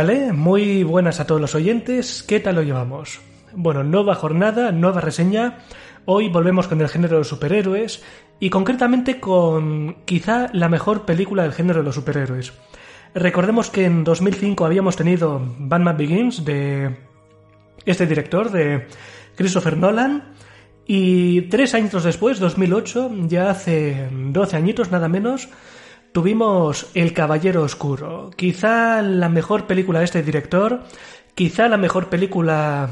Muy buenas a todos los oyentes. ¿Qué tal lo llevamos? Bueno, nueva jornada, nueva reseña. Hoy volvemos con el género de los superhéroes y concretamente con quizá la mejor película del género de los superhéroes. Recordemos que en 2005 habíamos tenido Batman Begins de este director, de Christopher Nolan, y tres años después, 2008, ya hace 12 añitos nada menos, tuvimos El Caballero Oscuro. Quizá la mejor película de este director, quizá la mejor película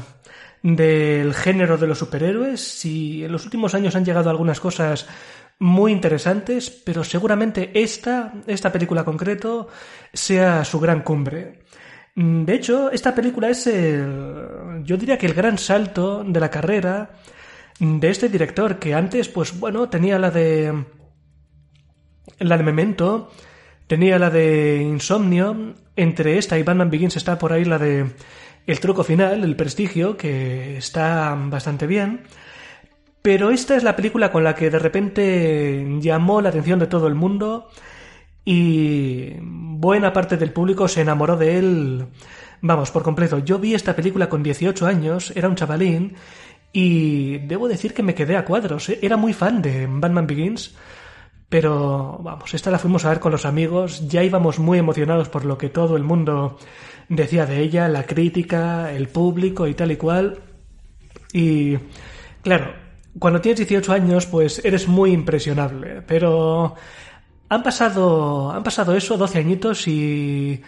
del género de los superhéroes. Si en los últimos años han llegado algunas cosas muy interesantes, pero seguramente esta, esta película concreto, sea su gran cumbre. De hecho, esta película es el, yo diría que el gran salto de la carrera de este director que antes, pues bueno, tenía la de la de Memento, tenía la de Insomnio, entre esta y Batman Begins está por ahí la de El truco final, El prestigio, que está bastante bien. Pero esta es la película con la que de repente llamó la atención de todo el mundo y buena parte del público se enamoró de él, vamos, por completo. Yo vi esta película con 18 años, era un chavalín, y debo decir que me quedé a cuadros. Era muy fan de Batman Begins pero vamos, esta la fuimos a ver con los amigos, ya íbamos muy emocionados por lo que todo el mundo decía de ella, la crítica, el público y tal y cual. Y claro, cuando tienes 18 años, pues eres muy impresionable, pero han pasado, han pasado eso, 12 añitos y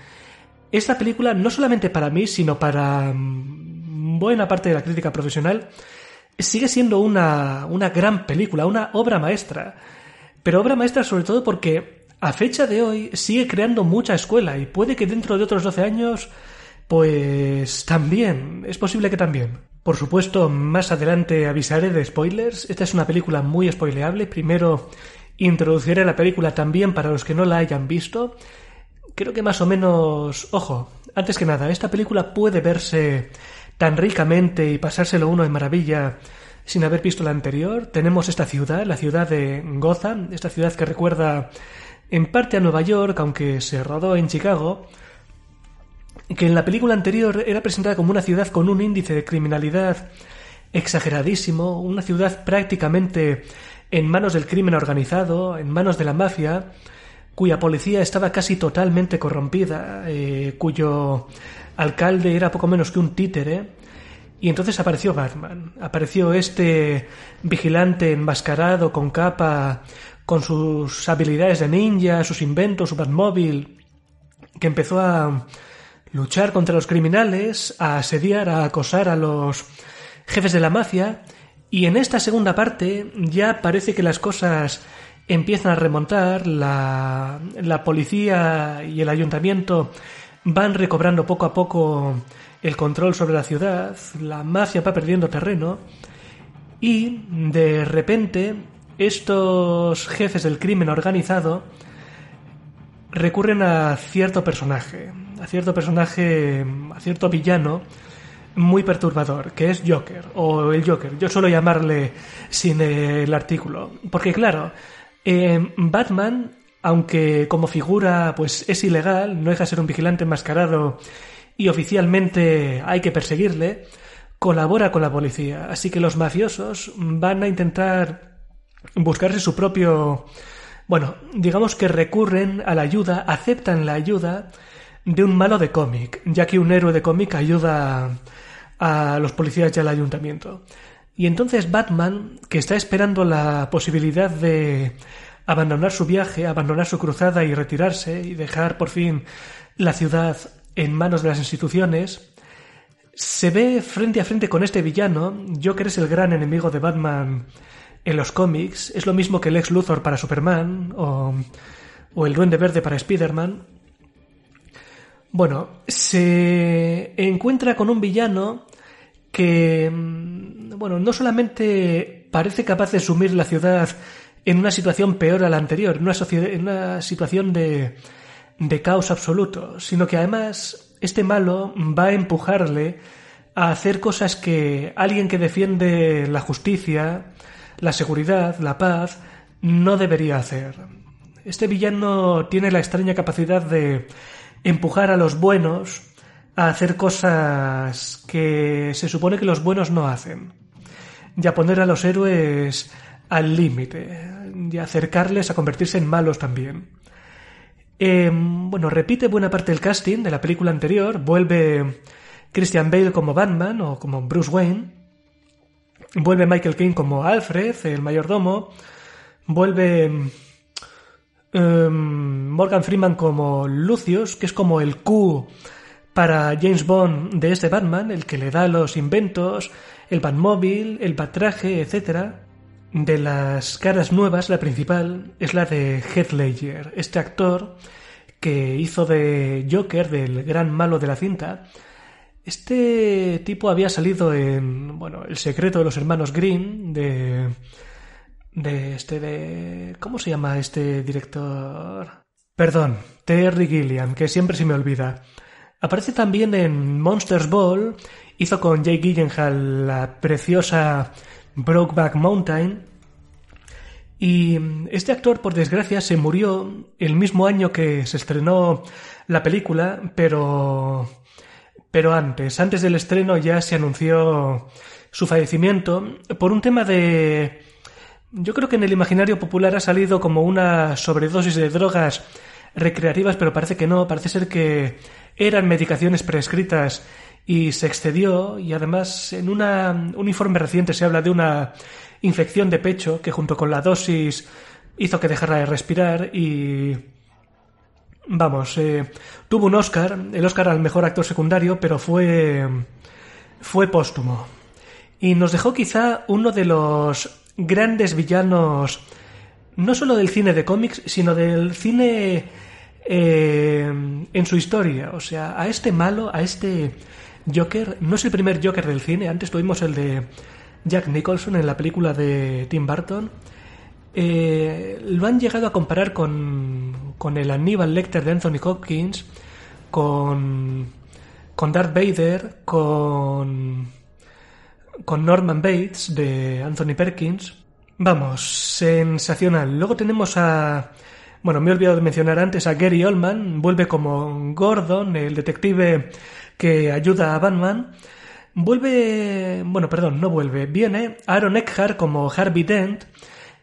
esta película, no solamente para mí, sino para buena parte de la crítica profesional, sigue siendo una, una gran película, una obra maestra. Pero obra maestra sobre todo porque a fecha de hoy sigue creando mucha escuela y puede que dentro de otros 12 años, pues también, es posible que también. Por supuesto, más adelante avisaré de spoilers. Esta es una película muy spoileable. Primero introduciré la película también para los que no la hayan visto. Creo que más o menos... Ojo, antes que nada, esta película puede verse tan ricamente y pasárselo uno de maravilla sin haber visto la anterior. Tenemos esta ciudad, la ciudad de Gotham, esta ciudad que recuerda en parte a Nueva York, aunque se rodó en Chicago, que en la película anterior era presentada como una ciudad con un índice de criminalidad exageradísimo, una ciudad prácticamente en manos del crimen organizado, en manos de la mafia, cuya policía estaba casi totalmente corrompida, eh, cuyo alcalde era poco menos que un títere, y entonces apareció Batman. Apareció este vigilante enmascarado con capa, con sus habilidades de ninja, sus inventos, su Batmóvil, que empezó a luchar contra los criminales, a asediar, a acosar a los jefes de la mafia. Y en esta segunda parte ya parece que las cosas empiezan a remontar, la, la policía y el ayuntamiento van recobrando poco a poco el control sobre la ciudad, la mafia va perdiendo terreno y de repente estos jefes del crimen organizado recurren a cierto personaje, a cierto personaje, a cierto villano muy perturbador, que es Joker, o el Joker. Yo suelo llamarle sin el artículo. Porque claro, eh, Batman, aunque como figura pues es ilegal, no deja de ser un vigilante enmascarado y oficialmente hay que perseguirle, colabora con la policía. Así que los mafiosos van a intentar buscarse su propio... Bueno, digamos que recurren a la ayuda, aceptan la ayuda de un malo de cómic, ya que un héroe de cómic ayuda a los policías y al ayuntamiento. Y entonces Batman, que está esperando la posibilidad de abandonar su viaje, abandonar su cruzada y retirarse y dejar por fin la ciudad en manos de las instituciones, se ve frente a frente con este villano. Joker es el gran enemigo de Batman en los cómics. Es lo mismo que el Luthor para Superman o, o el Duende Verde para Spider-Man. Bueno, se encuentra con un villano que, mm, bueno, no solamente parece capaz de sumir la ciudad en una situación peor a la anterior, en una, en una situación de, de caos absoluto, sino que además este malo va a empujarle a hacer cosas que alguien que defiende la justicia, la seguridad, la paz, no debería hacer. Este villano tiene la extraña capacidad de empujar a los buenos a hacer cosas que se supone que los buenos no hacen. Y a poner a los héroes al límite. Y acercarles a convertirse en malos también. Em, bueno, repite buena parte del casting de la película anterior. Vuelve Christian Bale como Batman o como Bruce Wayne. Vuelve Michael Caine como Alfred, el mayordomo. Vuelve em, Morgan Freeman como Lucius, que es como el Q para James Bond de este Batman, el que le da los inventos, el Batmóvil, el Batraje, etc. De las caras nuevas, la principal es la de Heath Ledger, este actor que hizo de Joker, del gran malo de la cinta. Este tipo había salido en, bueno, El secreto de los hermanos Green, de... de este de... ¿cómo se llama este director? Perdón, Terry Gilliam, que siempre se me olvida. Aparece también en Monsters Ball, hizo con Jake Gyllenhaal la preciosa Brokeback Mountain. Y este actor, por desgracia, se murió el mismo año que se estrenó la película, pero. Pero antes, antes del estreno ya se anunció su fallecimiento por un tema de. Yo creo que en el imaginario popular ha salido como una sobredosis de drogas recreativas, pero parece que no, parece ser que eran medicaciones prescritas y se excedió y además en un informe reciente se habla de una infección de pecho que junto con la dosis hizo que dejara de respirar y vamos eh, tuvo un Oscar el Oscar al mejor actor secundario pero fue fue póstumo y nos dejó quizá uno de los grandes villanos no solo del cine de cómics sino del cine eh, en su historia. O sea, a este malo, a este Joker, no es el primer Joker del cine. Antes tuvimos el de Jack Nicholson en la película de Tim Burton. Eh, lo han llegado a comparar con, con el Aníbal Lecter de Anthony Hopkins, con, con Darth Vader, con, con Norman Bates de Anthony Perkins. Vamos, sensacional. Luego tenemos a bueno, me he olvidado de mencionar antes a Gary Oldman, vuelve como Gordon, el detective que ayuda a Batman. Vuelve, bueno, perdón, no vuelve, viene Aaron Eckhart como Harvey Dent.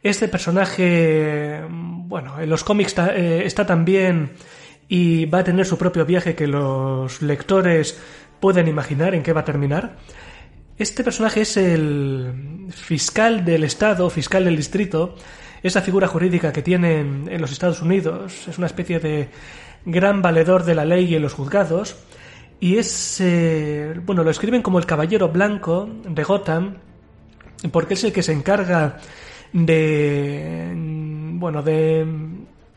Este personaje, bueno, en los cómics eh, está también y va a tener su propio viaje que los lectores pueden imaginar en qué va a terminar. Este personaje es el fiscal del estado, fiscal del distrito, esa figura jurídica que tienen en los Estados Unidos. Es una especie de gran valedor de la ley en los juzgados. Y es, eh, bueno, lo escriben como el caballero blanco de Gotham, porque es el que se encarga de, bueno, de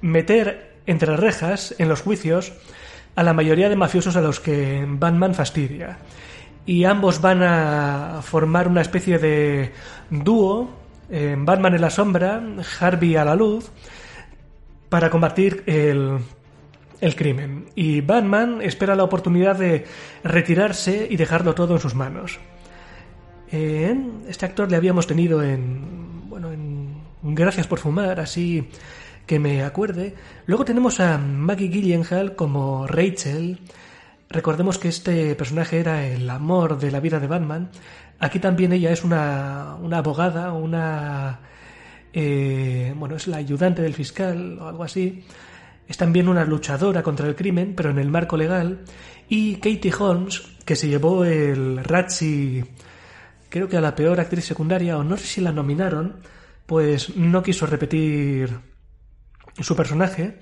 meter entre rejas en los juicios a la mayoría de mafiosos a los que Batman fastidia. Y ambos van a formar una especie de dúo Batman en la sombra, Harvey a la luz, para combatir el, el crimen. Y Batman espera la oportunidad de retirarse y dejarlo todo en sus manos. este actor le habíamos tenido en. Bueno, en Gracias por fumar, así que me acuerde. Luego tenemos a Maggie Gyllenhaal como Rachel. Recordemos que este personaje era el amor de la vida de Batman. Aquí también ella es una, una abogada, una... Eh, bueno, es la ayudante del fiscal o algo así. Es también una luchadora contra el crimen, pero en el marco legal. Y Katie Holmes, que se llevó el Razzie, creo que a la peor actriz secundaria, o no sé si la nominaron, pues no quiso repetir su personaje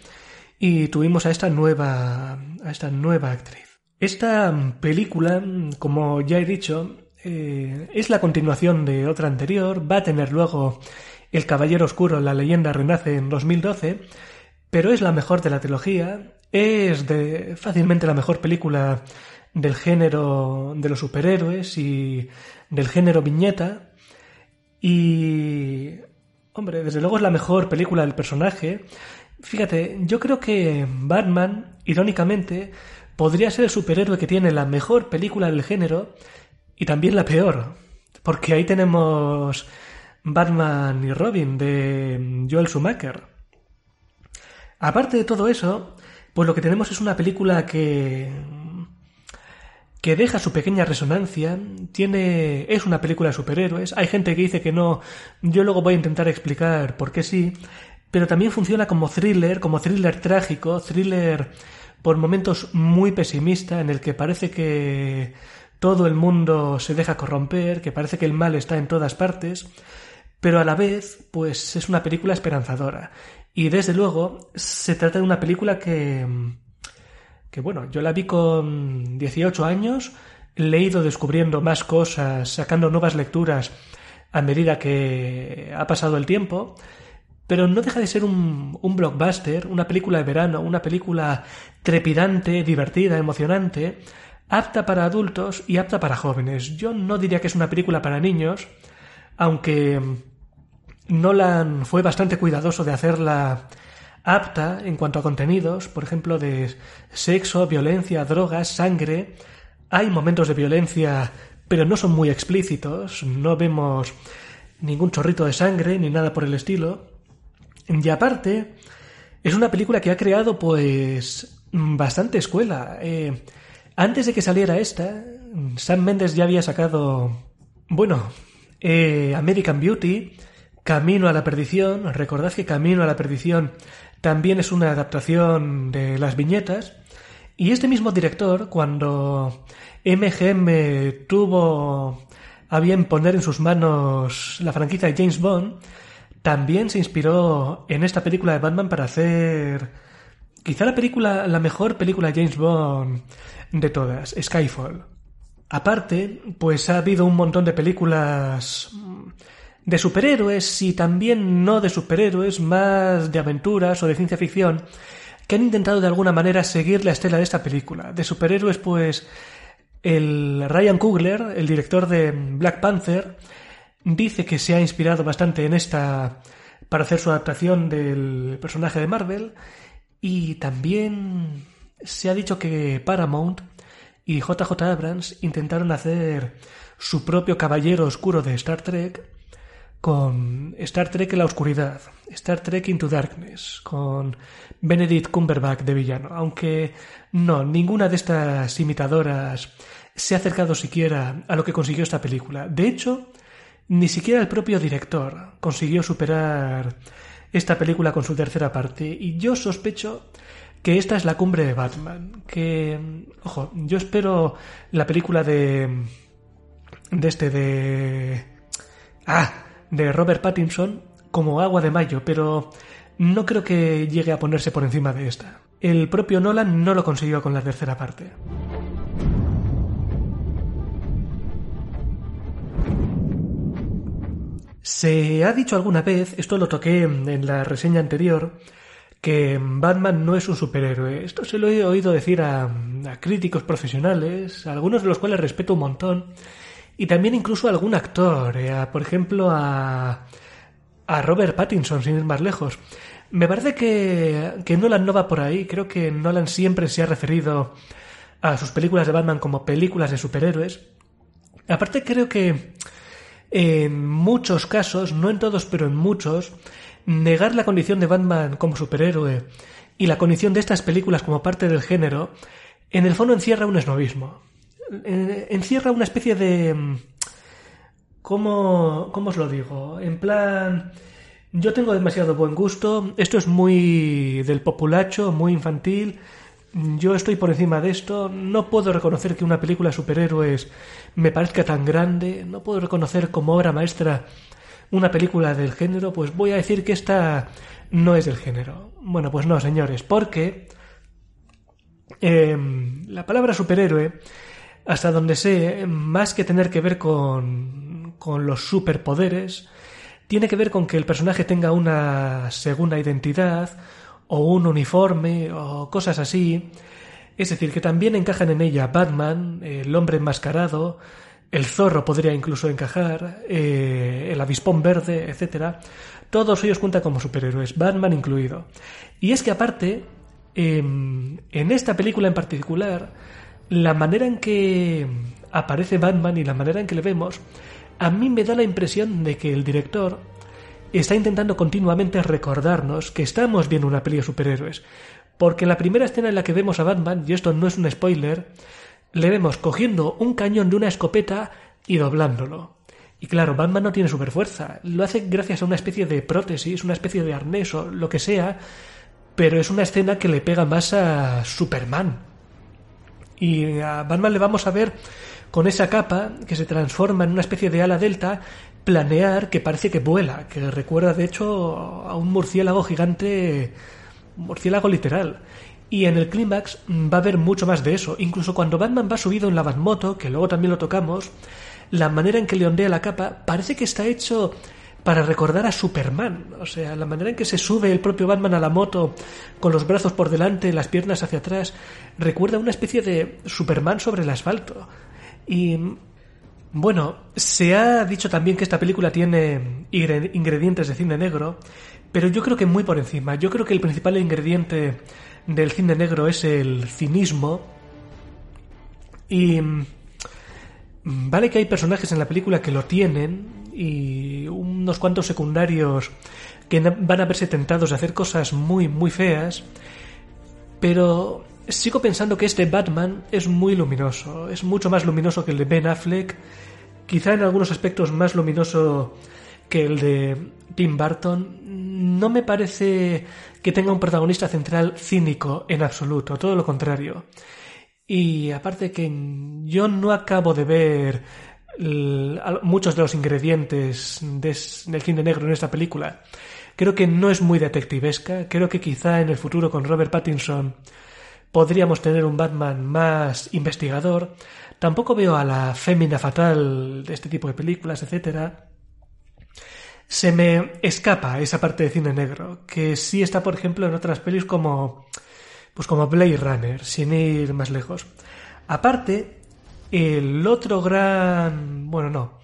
y tuvimos a esta nueva a esta nueva actriz. Esta película, como ya he dicho, eh, es la continuación de otra anterior, va a tener luego El Caballero Oscuro, la leyenda renace en 2012, pero es la mejor de la trilogía, es de, fácilmente la mejor película del género de los superhéroes y del género viñeta y hombre, desde luego es la mejor película del personaje. Fíjate, yo creo que Batman, irónicamente, podría ser el superhéroe que tiene la mejor película del género y también la peor, porque ahí tenemos Batman y Robin de Joel Schumacher. Aparte de todo eso, pues lo que tenemos es una película que que deja su pequeña resonancia, tiene es una película de superhéroes, hay gente que dice que no, yo luego voy a intentar explicar por qué sí, pero también funciona como thriller, como thriller trágico, thriller por momentos muy pesimista en el que parece que todo el mundo se deja corromper, que parece que el mal está en todas partes, pero a la vez, pues es una película esperanzadora. Y desde luego, se trata de una película que que bueno, yo la vi con 18 años, he ido descubriendo más cosas, sacando nuevas lecturas a medida que ha pasado el tiempo, pero no deja de ser un, un blockbuster, una película de verano, una película trepidante, divertida, emocionante, apta para adultos y apta para jóvenes. Yo no diría que es una película para niños, aunque Nolan fue bastante cuidadoso de hacerla apta en cuanto a contenidos, por ejemplo, de sexo, violencia, drogas, sangre. Hay momentos de violencia, pero no son muy explícitos, no vemos ningún chorrito de sangre ni nada por el estilo. Y aparte, es una película que ha creado pues bastante escuela. Eh, antes de que saliera esta, Sam Mendes ya había sacado, bueno, eh, American Beauty, Camino a la Perdición. Recordad que Camino a la Perdición también es una adaptación de las viñetas. Y este mismo director, cuando MGM tuvo a bien poner en sus manos la franquicia de James Bond, también se inspiró en esta película de Batman para hacer quizá la película, la mejor película de James Bond de todas, Skyfall. Aparte, pues ha habido un montón de películas de superhéroes y también no de superhéroes, más de aventuras o de ciencia ficción, que han intentado de alguna manera seguir la estela de esta película. De superhéroes, pues el Ryan Coogler, el director de Black Panther, dice que se ha inspirado bastante en esta para hacer su adaptación del personaje de Marvel y también se ha dicho que Paramount y JJ Abrams intentaron hacer su propio caballero oscuro de Star Trek con Star Trek en la oscuridad, Star Trek Into Darkness, con Benedict Cumberbatch de villano, aunque no, ninguna de estas imitadoras se ha acercado siquiera a lo que consiguió esta película. De hecho, ni siquiera el propio director consiguió superar esta película con su tercera parte, y yo sospecho que esta es la cumbre de Batman, que, ojo, yo espero la película de... de este de... Ah, de Robert Pattinson como agua de mayo, pero no creo que llegue a ponerse por encima de esta. El propio Nolan no lo consiguió con la tercera parte. Se ha dicho alguna vez, esto lo toqué en la reseña anterior, que Batman no es un superhéroe. Esto se lo he oído decir a, a críticos profesionales, algunos de los cuales respeto un montón, y también incluso a algún actor, eh, por ejemplo a, a Robert Pattinson, sin ir más lejos. Me parece que, que Nolan no va por ahí. Creo que Nolan siempre se ha referido a sus películas de Batman como películas de superhéroes. Aparte creo que en muchos casos, no en todos, pero en muchos, negar la condición de Batman como superhéroe y la condición de estas películas como parte del género, en el fondo encierra un esnovismo encierra una especie de... Mm, ¿Cómo, ¿Cómo os lo digo? En plan... Yo tengo demasiado buen gusto, esto es muy del populacho, muy infantil, yo estoy por encima de esto, no puedo reconocer que una película de superhéroes me parezca tan grande, no puedo reconocer como obra maestra una película del género, pues voy a decir que esta no es del género. Bueno, pues no, señores, porque em, la palabra superhéroe hasta donde sé, más que tener que ver con, con los superpoderes, tiene que ver con que el personaje tenga una segunda identidad o un uniforme o cosas así. Es decir, que también encajan en ella Batman, el hombre enmascarado, el zorro podría incluso encajar, eh, el avispón verde, etc. Todos ellos cuentan como superhéroes, Batman incluido. Y es que aparte, en esta película en particular, la manera en que aparece Batman y la manera en que le vemos, a mí me da la impresión de que el director está intentando continuamente recordarnos que estamos viendo una peli de superhéroes. Porque en la primera escena en la que vemos a Batman, y esto no es un spoiler, le vemos cogiendo un cañón de una escopeta y doblándolo. Y claro, Batman no tiene superfuerza, lo hace gracias a una especie de prótesis, una especie de arnés o lo que sea, pero es una escena que le pega más a Superman. Y a Batman le vamos a ver con esa capa que se transforma en una especie de ala delta planear que parece que vuela, que recuerda de hecho a un murciélago gigante, murciélago literal. Y en el clímax va a haber mucho más de eso. Incluso cuando Batman va subido en la Batmoto, que luego también lo tocamos, la manera en que le ondea la capa parece que está hecho para recordar a Superman. O sea, la manera en que se sube el propio Batman a la moto con los brazos por delante, las piernas hacia atrás, recuerda una especie de Superman sobre el asfalto. Y bueno, se ha dicho también que esta película tiene ingredientes de cine negro, pero yo creo que muy por encima. Yo creo que el principal ingrediente del cine negro es el cinismo. Y vale que hay personajes en la película que lo tienen y unos cuantos secundarios que van a verse tentados a hacer cosas muy, muy feas, pero sigo pensando que este Batman es muy luminoso, es mucho más luminoso que el de Ben Affleck, quizá en algunos aspectos más luminoso que el de Tim Burton. No me parece que tenga un protagonista central cínico en absoluto, todo lo contrario. Y aparte que yo no acabo de ver muchos de los ingredientes del cine negro en esta película. Creo que no es muy detectivesca, creo que quizá en el futuro con Robert Pattinson podríamos tener un Batman más investigador. Tampoco veo a la fémina fatal de este tipo de películas, etcétera se me escapa esa parte de cine negro, que sí está, por ejemplo, en otras pelis como, pues como Blade Runner, sin ir más lejos. Aparte, el otro gran, bueno, no,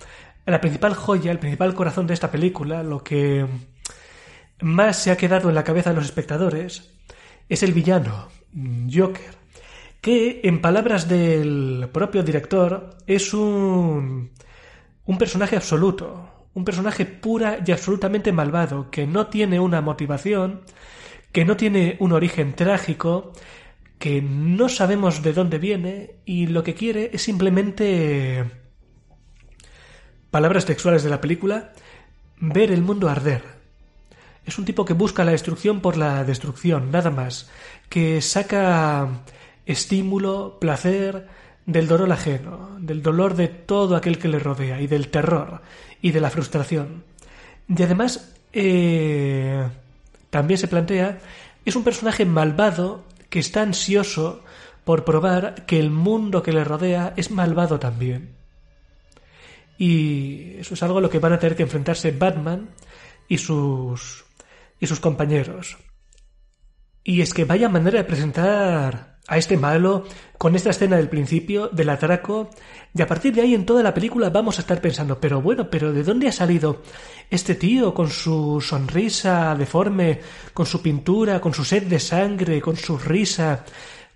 la principal joya, el principal corazón de esta película, lo que más se ha quedado en la cabeza de los espectadores, es el villano, Joker, que, en palabras del propio director, es un, un personaje absoluto, un personaje pura y absolutamente malvado, que no tiene una motivación, que no tiene un origen trágico, que no sabemos de dónde viene y lo que quiere es simplemente palabras textuales de la película, ver el mundo arder. Es un tipo que busca la destrucción por la destrucción, nada más, que saca estímulo, placer, del dolor ajeno, del dolor de todo aquel que le rodea y del terror y de la frustración. Y además, eh, también se plantea, es un personaje malvado que está ansioso por probar que el mundo que le rodea es malvado también. Y eso es algo a lo que van a tener que enfrentarse Batman y sus y sus compañeros. Y es que vaya manera de presentar a este malo con esta escena del principio del atraco y a partir de ahí en toda la película vamos a estar pensando pero bueno pero de dónde ha salido este tío con su sonrisa deforme con su pintura con su sed de sangre con su risa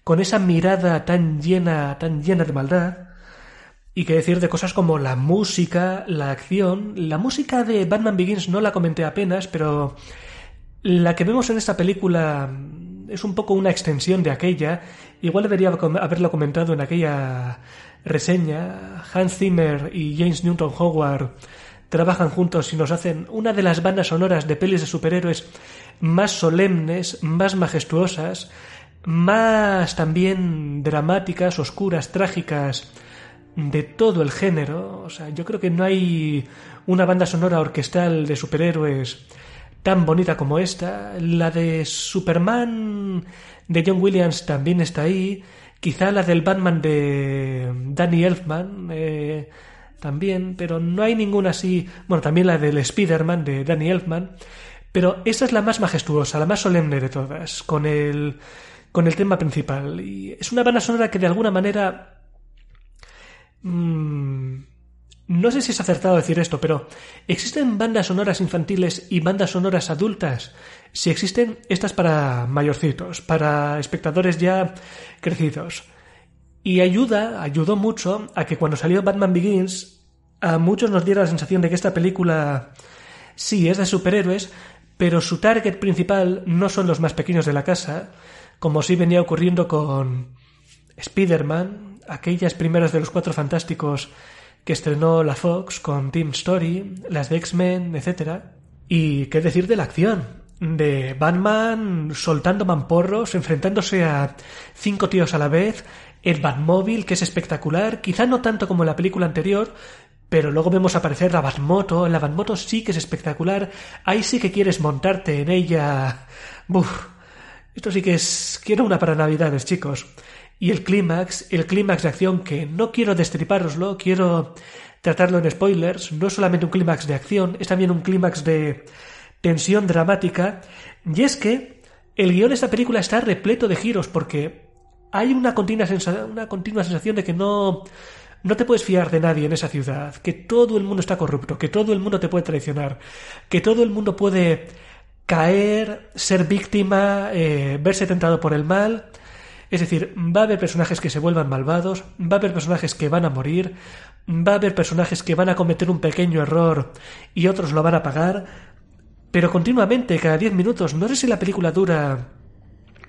con esa mirada tan llena tan llena de maldad y que decir de cosas como la música la acción. La música de Batman Begins no la comenté apenas pero la que vemos en esta película es un poco una extensión de aquella. Igual debería haberlo comentado en aquella reseña. Hans Zimmer y James Newton Howard trabajan juntos y nos hacen una de las bandas sonoras de pelis de superhéroes más solemnes, más majestuosas, más también dramáticas, oscuras, trágicas de todo el género. O sea, yo creo que no hay una banda sonora orquestal de superhéroes tan bonita como esta. La de Superman de John Williams también está ahí. Quizá la del Batman de Danny Elfman eh, también, pero no hay ninguna así. Bueno, también la del Spider-Man de Danny Elfman. Pero esa es la más majestuosa, la más solemne de todas, con el, con el tema principal. Y es una banda sonora que de alguna manera. Mmm, no sé si es acertado decir esto, pero ¿existen bandas sonoras infantiles y bandas sonoras adultas? Si existen, estas para mayorcitos, para espectadores ya crecidos. Y ayuda, ayudó mucho a que cuando salió Batman Begins, a muchos nos diera la sensación de que esta película sí es de superhéroes, pero su target principal no son los más pequeños de la casa, como sí venía ocurriendo con Spider-Man, aquellas primeras de los Cuatro Fantásticos que estrenó la Fox con Team Story, las de X-Men, etc. Y qué decir de la acción, de Batman soltando mamporros, enfrentándose a cinco tíos a la vez, el Batmóvil, que es espectacular, quizá no tanto como en la película anterior, pero luego vemos aparecer la Batmoto, la Batmoto sí que es espectacular, ahí sí que quieres montarte en ella. Buf, esto sí que es... quiero una para Navidades, chicos. Y el clímax, el clímax de acción que no quiero destripároslo, quiero tratarlo en spoilers, no es solamente un clímax de acción, es también un clímax de tensión dramática, y es que el guion de esta película está repleto de giros porque hay una continua, una continua sensación de que no, no te puedes fiar de nadie en esa ciudad, que todo el mundo está corrupto, que todo el mundo te puede traicionar, que todo el mundo puede caer, ser víctima, eh, verse tentado por el mal, es decir, va a haber personajes que se vuelvan malvados, va a haber personajes que van a morir, va a haber personajes que van a cometer un pequeño error y otros lo van a pagar, pero continuamente, cada diez minutos, no sé si la película dura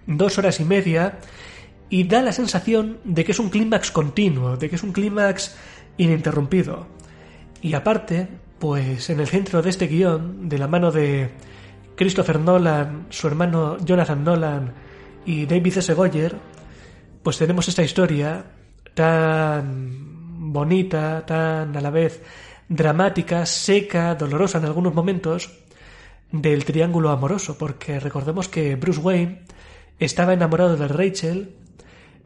dos horas y media, y da la sensación de que es un clímax continuo, de que es un clímax ininterrumpido. Y aparte, pues en el centro de este guion, de la mano de Christopher Nolan, su hermano Jonathan Nolan y David S. Goyer, pues tenemos esta historia tan bonita, tan a la vez dramática, seca, dolorosa en algunos momentos, del triángulo amoroso, porque recordemos que Bruce Wayne estaba enamorado de Rachel,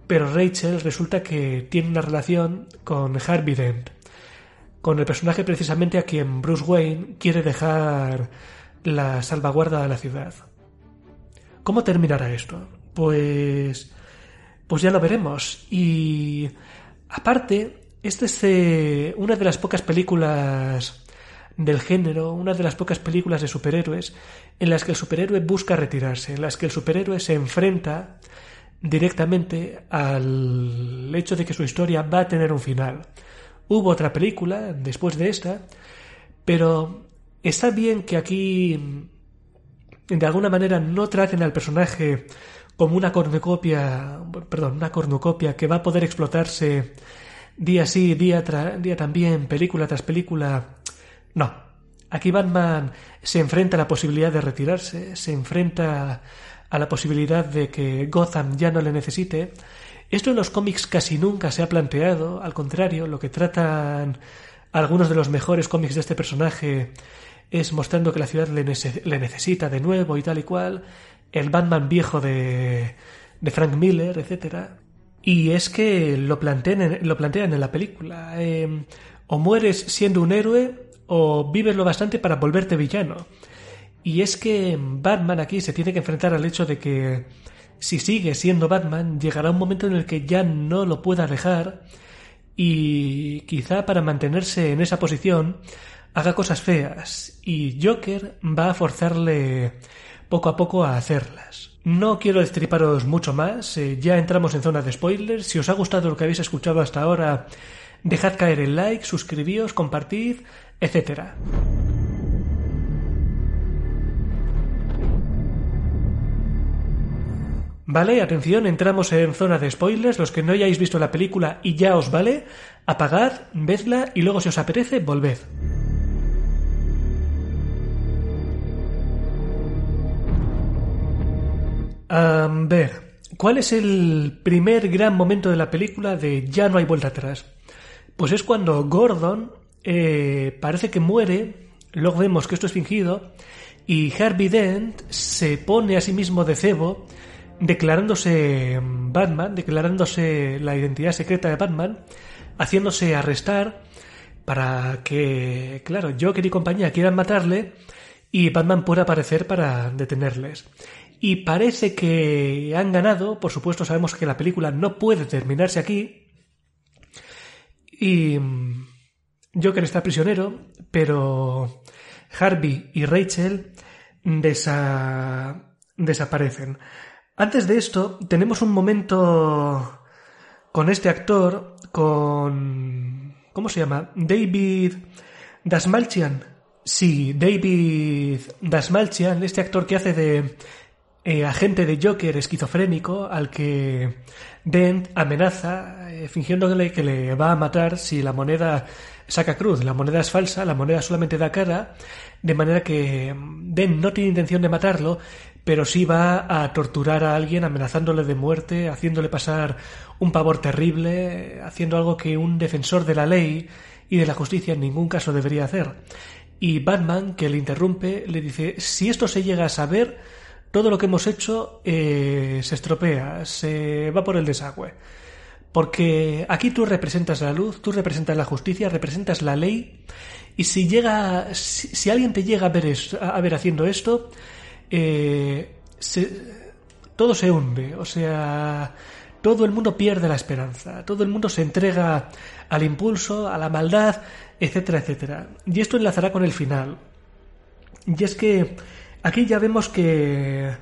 pero Rachel resulta que tiene una relación con Harvey Dent, con el personaje precisamente a quien Bruce Wayne quiere dejar la salvaguarda de la ciudad. ¿Cómo terminará esto? Pues pues ya lo veremos. Y aparte, esta es eh, una de las pocas películas del género, una de las pocas películas de superhéroes en las que el superhéroe busca retirarse, en las que el superhéroe se enfrenta directamente al hecho de que su historia va a tener un final. Hubo otra película después de esta, pero está bien que aquí de alguna manera no traten al personaje como una cornucopia, perdón, una cornucopia que va a poder explotarse día sí, día, día también, película tras película. No. Aquí Batman se enfrenta a la posibilidad de retirarse, se enfrenta a la posibilidad de que Gotham ya no le necesite. Esto en los cómics casi nunca se ha planteado, al contrario, lo que tratan algunos de los mejores cómics de este personaje es mostrando que la ciudad le necesita de nuevo y tal y cual el Batman viejo de, de Frank Miller, etc. Y es que lo plantean, lo plantean en la película. Em, o mueres siendo un héroe o vives lo bastante para volverte villano. Y es que Batman aquí se tiene que enfrentar al hecho de que si sigue siendo Batman, llegará un momento en el que ya no lo pueda dejar y quizá para mantenerse en esa posición haga cosas feas y Joker va a forzarle poco a poco a hacerlas. No quiero destriparos mucho más, eh, ya entramos en zona de spoilers. Si os ha gustado lo que habéis escuchado hasta ahora, dejad caer el like, suscribíos, compartid, etc. Vale, atención, entramos en zona de spoilers. Los que no hayáis visto la película y ya os vale, apagad, vedla y luego si os apetece, volved. A ver, ¿cuál es el primer gran momento de la película de ya no hay vuelta atrás? Pues es cuando Gordon eh, parece que muere, luego vemos que esto es fingido, y Harvey Dent se pone a sí mismo de cebo, declarándose Batman, declarándose la identidad secreta de Batman, haciéndose arrestar para que, claro, Joker y compañía quieran matarle y Batman pueda aparecer para detenerles y parece que han ganado. Por supuesto, sabemos que la película no puede terminarse aquí. Y mm, Joker está prisionero, pero Harvey y Rachel desaparecen. Antes de esto, tenemos un momento con este actor, con... ¿Cómo se llama? David Dasmalchian. Sí, David Dasmalchian, este actor que hace de eh, agente de Joker esquizofrénico al que Dent amenaza eh, fingiéndole que le va a matar si la moneda saca cruz. La moneda es falsa, la moneda solamente da cara, de manera que Dent no tiene intención de matarlo, pero sí va a torturar a alguien amenazándole de muerte, haciéndole pasar un pavor terrible, haciendo algo que un defensor de la ley y de la justicia en ningún caso debería hacer. Y Batman, que le interrumpe, le dice, si esto se llega a saber, todo lo que hemos hecho eh, se estropea, se va por el desagüe. Porque aquí tú representas la luz, tú representas la justicia, representas la ley, y si llega, si, alguien te llega a ver, a ver haciendo esto, eh, todo se hunde, o sea, todo el mundo pierde la esperanza, todo el mundo se entrega al impulso, a la maldad, etcétera, etcétera. Y esto enlazará con el final. Y es que aquí ya vemos que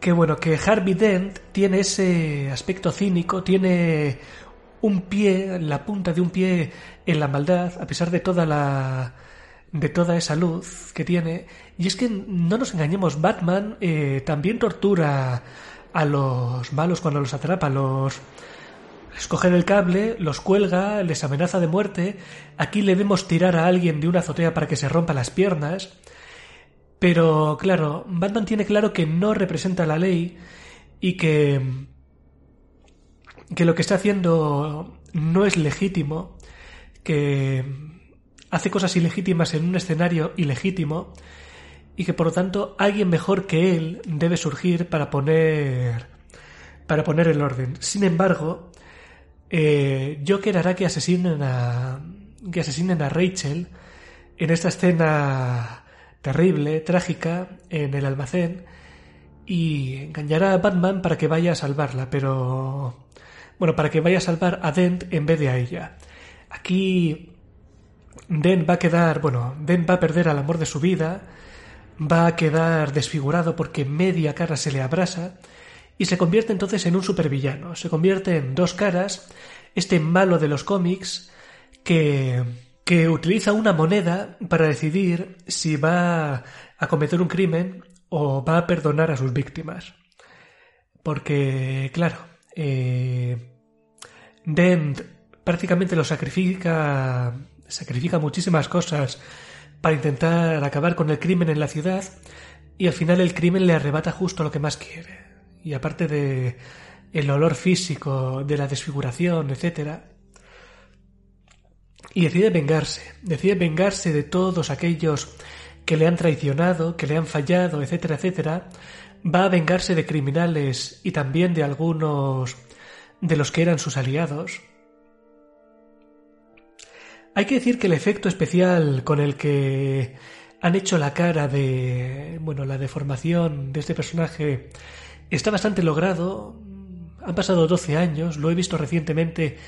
que bueno, que Harvey Dent tiene ese aspecto cínico, tiene un pie, la punta de un pie en la maldad, a pesar de toda la de toda esa luz que tiene. Y es que no nos engañemos, Batman eh, también tortura a los malos cuando los atrapa, los escoger el cable, los cuelga, les amenaza de muerte. Aquí le vemos tirar a alguien de una azotea para que se rompa las piernas. Pero claro, Batman tiene claro que no representa la ley y que que lo que está haciendo no es legítimo, que hace cosas ilegítimas en un escenario ilegítimo y que por lo tanto alguien mejor que él debe surgir para poner para poner el orden. Sin embargo, eh, Joker que asesinen a que asesinen a Rachel en esta escena terrible, trágica, en el almacén y engañará a Batman para que vaya a salvarla, pero bueno, para que vaya a salvar a Dent en vez de a ella. Aquí Dent va a quedar, bueno, Dent va a perder al amor de su vida, va a quedar desfigurado porque media cara se le abrasa y se convierte entonces en un supervillano. Se convierte en dos caras, este malo de los cómics que, que utiliza una moneda para decidir si va a cometer un crimen o va a perdonar a sus víctimas. Porque, claro, eh, Dent prácticamente lo sacrifica, sacrifica muchísimas cosas para intentar acabar con el crimen en la ciudad y al final el crimen le arrebata justo lo que más quiere. Y aparte de el olor físico, de la desfiguración, etc. Y decide vengarse, decide vengarse de todos aquellos que le han traicionado, que le han fallado, etcétera, etcétera. Va a vengarse de criminales y también de algunos de los que eran sus aliados. Hay que decir que el efecto especial con el que han hecho la cara de, bueno, la deformación de este personaje está bastante logrado. Han pasado 12 años, lo he visto recientemente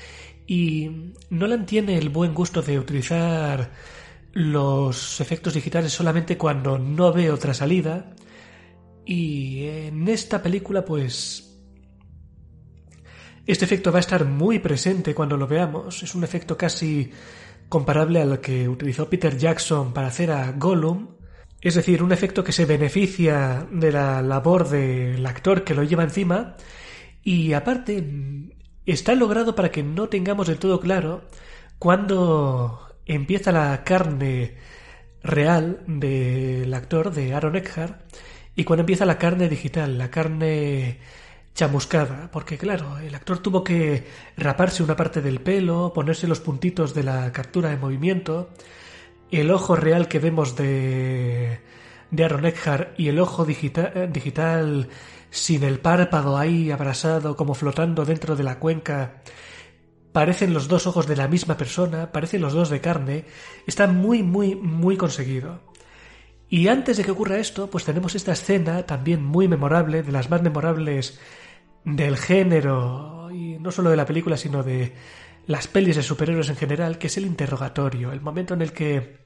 y Nolan tiene el buen gusto de utilizar los efectos digitales solamente cuando no ve otra salida. Y en esta película, pues. Este efecto va a estar muy presente cuando lo veamos. Es un efecto casi comparable al que utilizó Peter Jackson para hacer a Gollum, es decir, un efecto que se beneficia de la labor del actor que lo lleva encima y aparte está logrado para que no tengamos del todo claro cuando empieza la carne real del actor de Aaron Eckhart y cuando empieza la carne digital, la carne chamuscada, porque claro, el actor tuvo que raparse una parte del pelo, ponerse los puntitos de la captura de movimiento, el ojo real que vemos de, de Aaron Eckhart y el ojo digital sin el párpado ahí abrasado como flotando dentro de la cuenca, parecen los dos ojos de la misma persona, parecen los dos de carne, está muy, muy, muy conseguido. Y antes de que ocurra esto, pues tenemos esta escena también muy memorable, de las más memorables del género, y no solo de la película, sino de las pelis de superhéroes en general, que es el interrogatorio, el momento en el que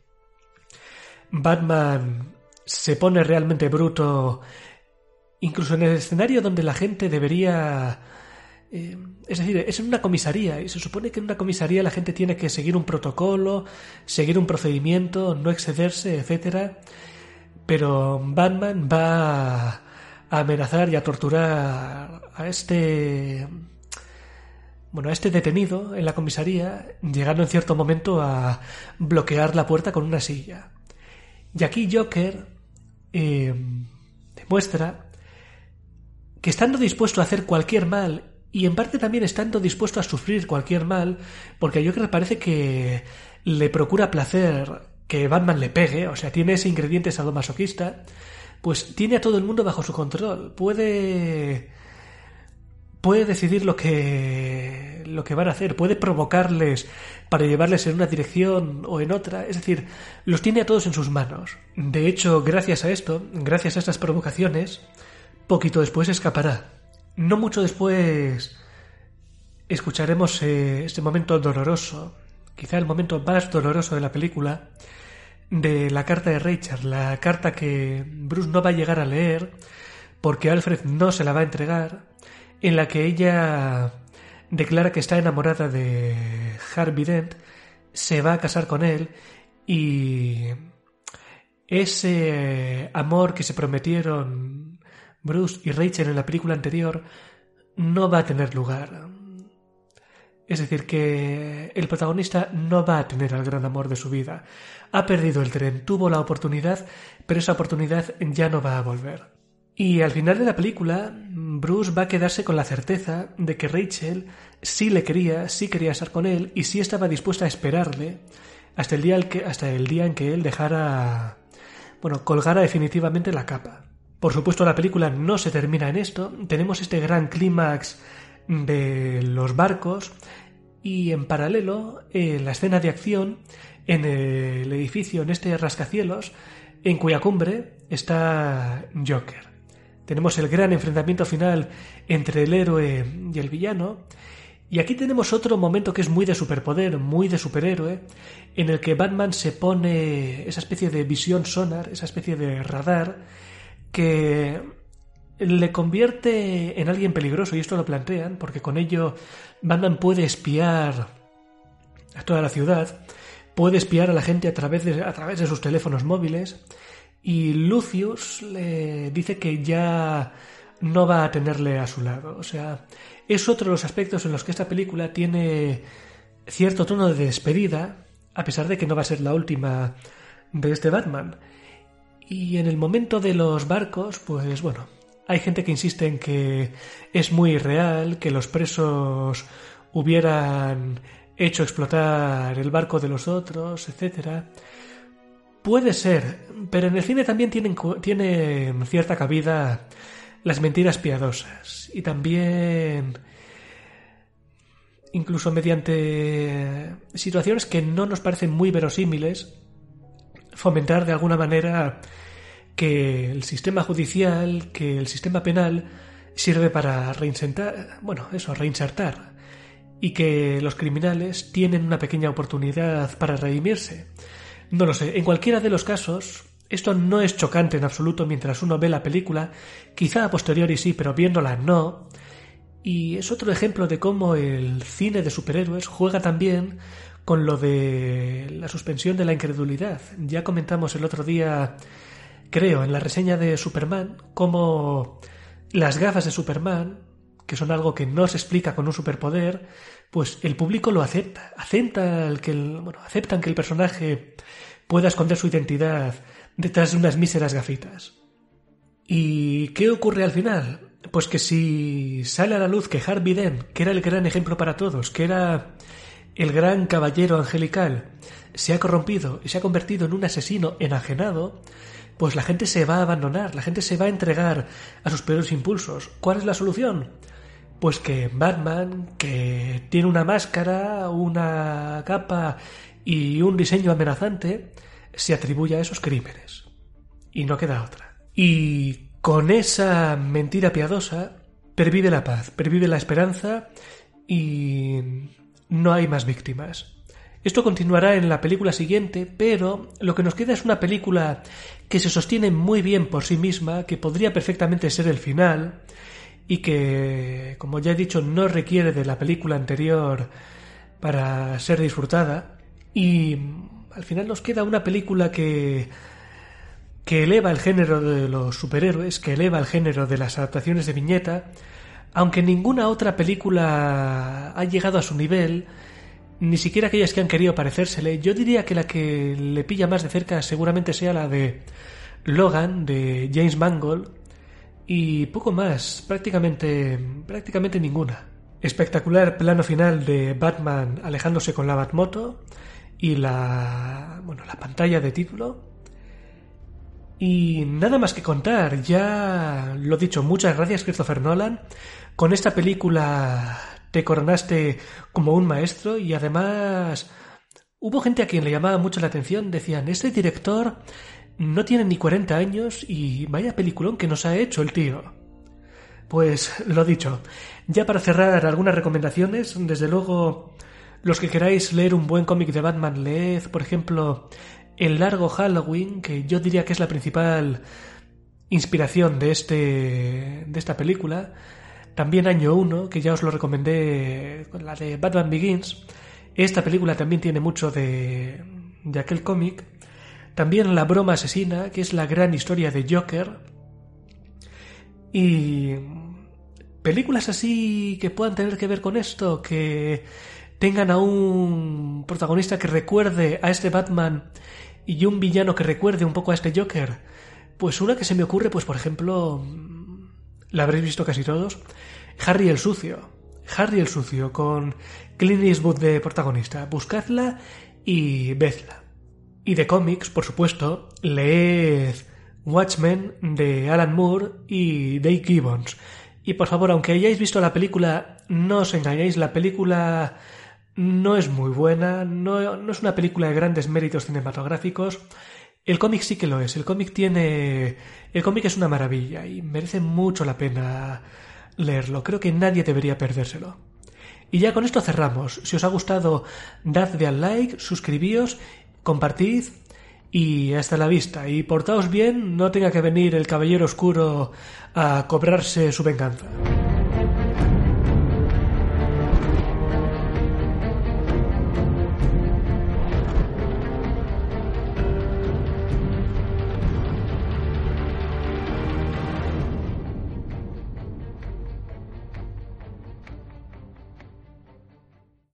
Batman se pone realmente bruto, incluso en el escenario donde la gente debería... Eh, es decir, es en una comisaría y se supone que en una comisaría la gente tiene que seguir un protocolo, seguir un procedimiento, no excederse, etcétera. Pero Batman va a amenazar y a torturar a este bueno, a este detenido en la comisaría, llegando en cierto momento a bloquear la puerta con una silla. Y aquí Joker eh, demuestra que estando dispuesto a hacer cualquier mal y en parte también estando dispuesto a sufrir cualquier mal, porque a Joker parece que le procura placer que Batman le pegue, o sea, tiene ese ingrediente sadomasoquista, pues tiene a todo el mundo bajo su control. Puede puede decidir lo que lo que van a hacer, puede provocarles para llevarles en una dirección o en otra, es decir, los tiene a todos en sus manos. De hecho, gracias a esto, gracias a estas provocaciones, poquito después escapará. No mucho después escucharemos eh, este momento doloroso, quizá el momento más doloroso de la película, de la carta de Rachel, la carta que Bruce no va a llegar a leer porque Alfred no se la va a entregar en la que ella declara que está enamorada de Harvey Dent, se va a casar con él y ese amor que se prometieron Bruce y Rachel en la película anterior no va a tener lugar. Es decir, que el protagonista no va a tener el gran amor de su vida. Ha perdido el tren, tuvo la oportunidad, pero esa oportunidad ya no va a volver. Y al final de la película, Bruce va a quedarse con la certeza de que Rachel sí le quería, sí quería estar con él y sí estaba dispuesta a esperarle hasta el día, que, hasta el día en que él dejara, bueno, colgara definitivamente la capa. Por supuesto, la película no se termina en esto. Tenemos este gran clímax de los barcos y en paralelo la escena de acción en el edificio, en este rascacielos, en cuya cumbre está Joker. Tenemos el gran enfrentamiento final entre el héroe y el villano. Y aquí tenemos otro momento que es muy de superpoder, muy de superhéroe, en el que Batman se pone esa especie de visión sonar, esa especie de radar, que le convierte en alguien peligroso, y esto lo plantean, porque con ello Batman puede espiar a toda la ciudad, puede espiar a la gente a través de, a través de sus teléfonos móviles, y Lucius le dice que ya no va a tenerle a su lado. O sea, es otro de los aspectos en los que esta película tiene cierto tono de despedida, a pesar de que no va a ser la última de este Batman. Y en el momento de los barcos, pues bueno, hay gente que insiste en que es muy real, que los presos hubieran hecho explotar el barco de los otros, etcétera. Puede ser, pero en el cine también tienen, tienen cierta cabida las mentiras piadosas y también incluso mediante situaciones que no nos parecen muy verosímiles, fomentar de alguna manera que el sistema judicial, que el sistema penal sirve para reinsertar, bueno, eso, reinsertar, y que los criminales tienen una pequeña oportunidad para redimirse. No lo sé, en cualquiera de los casos, esto no es chocante en absoluto mientras uno ve la película, quizá a posteriori sí, pero viéndola no. Y es otro ejemplo de cómo el cine de superhéroes juega también con lo de la suspensión de la incredulidad. Ya comentamos el otro día, creo, en la reseña de Superman, cómo las gafas de Superman, que son algo que no se explica con un superpoder, pues el público lo acepta. Acepta el que el, aceptan que el personaje pueda esconder su identidad detrás de unas míseras gafitas. ¿Y qué ocurre al final? Pues que si sale a la luz que Harvey Dent, que era el gran ejemplo para todos, que era el gran caballero angelical, se ha corrompido y se ha convertido en un asesino enajenado, pues la gente se va a abandonar, la gente se va a entregar a sus peores impulsos. ¿Cuál es la solución? Pues que Batman, que tiene una máscara, una capa y un diseño amenazante, se atribuye a esos crímenes. Y no queda otra. Y con esa mentira piadosa pervive la paz, pervive la esperanza y no hay más víctimas. Esto continuará en la película siguiente, pero lo que nos queda es una película que se sostiene muy bien por sí misma, que podría perfectamente ser el final, y que, como ya he dicho, no requiere de la película anterior para ser disfrutada. Y al final nos queda una película que que eleva el género de los superhéroes, que eleva el género de las adaptaciones de viñeta, aunque ninguna otra película ha llegado a su nivel, ni siquiera aquellas que han querido parecérsele, yo diría que la que le pilla más de cerca seguramente sea la de Logan, de James Mangold, y poco más, prácticamente, prácticamente ninguna. Espectacular plano final de Batman alejándose con la Batmoto y la, bueno, la pantalla de título. Y nada más que contar, ya lo dicho, muchas gracias Christopher Nolan. Con esta película te coronaste como un maestro y además hubo gente a quien le llamaba mucho la atención, decían, este director no tiene ni 40 años y vaya peliculón que nos ha hecho el tío. Pues lo dicho, ya para cerrar algunas recomendaciones, desde luego los que queráis leer un buen cómic de Batman, leed, por ejemplo, El largo Halloween, que yo diría que es la principal inspiración de, este, de esta película. También Año 1, que ya os lo recomendé la de Batman Begins. Esta película también tiene mucho de, de aquel cómic. También La broma asesina, que es la gran historia de Joker. Y películas así que puedan tener que ver con esto, que tengan a un protagonista que recuerde a este Batman y un villano que recuerde un poco a este Joker. Pues una que se me ocurre, pues por ejemplo, la habréis visto casi todos, Harry el Sucio. Harry el Sucio con Clint Eastwood de protagonista. Buscadla y vedla. Y de cómics, por supuesto, leed Watchmen de Alan Moore y Dave Gibbons. Y por favor, aunque hayáis visto la película, no os engañéis, la película no es muy buena, no, no es una película de grandes méritos cinematográficos. El cómic sí que lo es, el cómic tiene... El cómic es una maravilla y merece mucho la pena leerlo. Creo que nadie debería perdérselo. Y ya con esto cerramos. Si os ha gustado, dadle al like, suscribíos compartid y hasta la vista. Y portaos bien, no tenga que venir el caballero oscuro a cobrarse su venganza.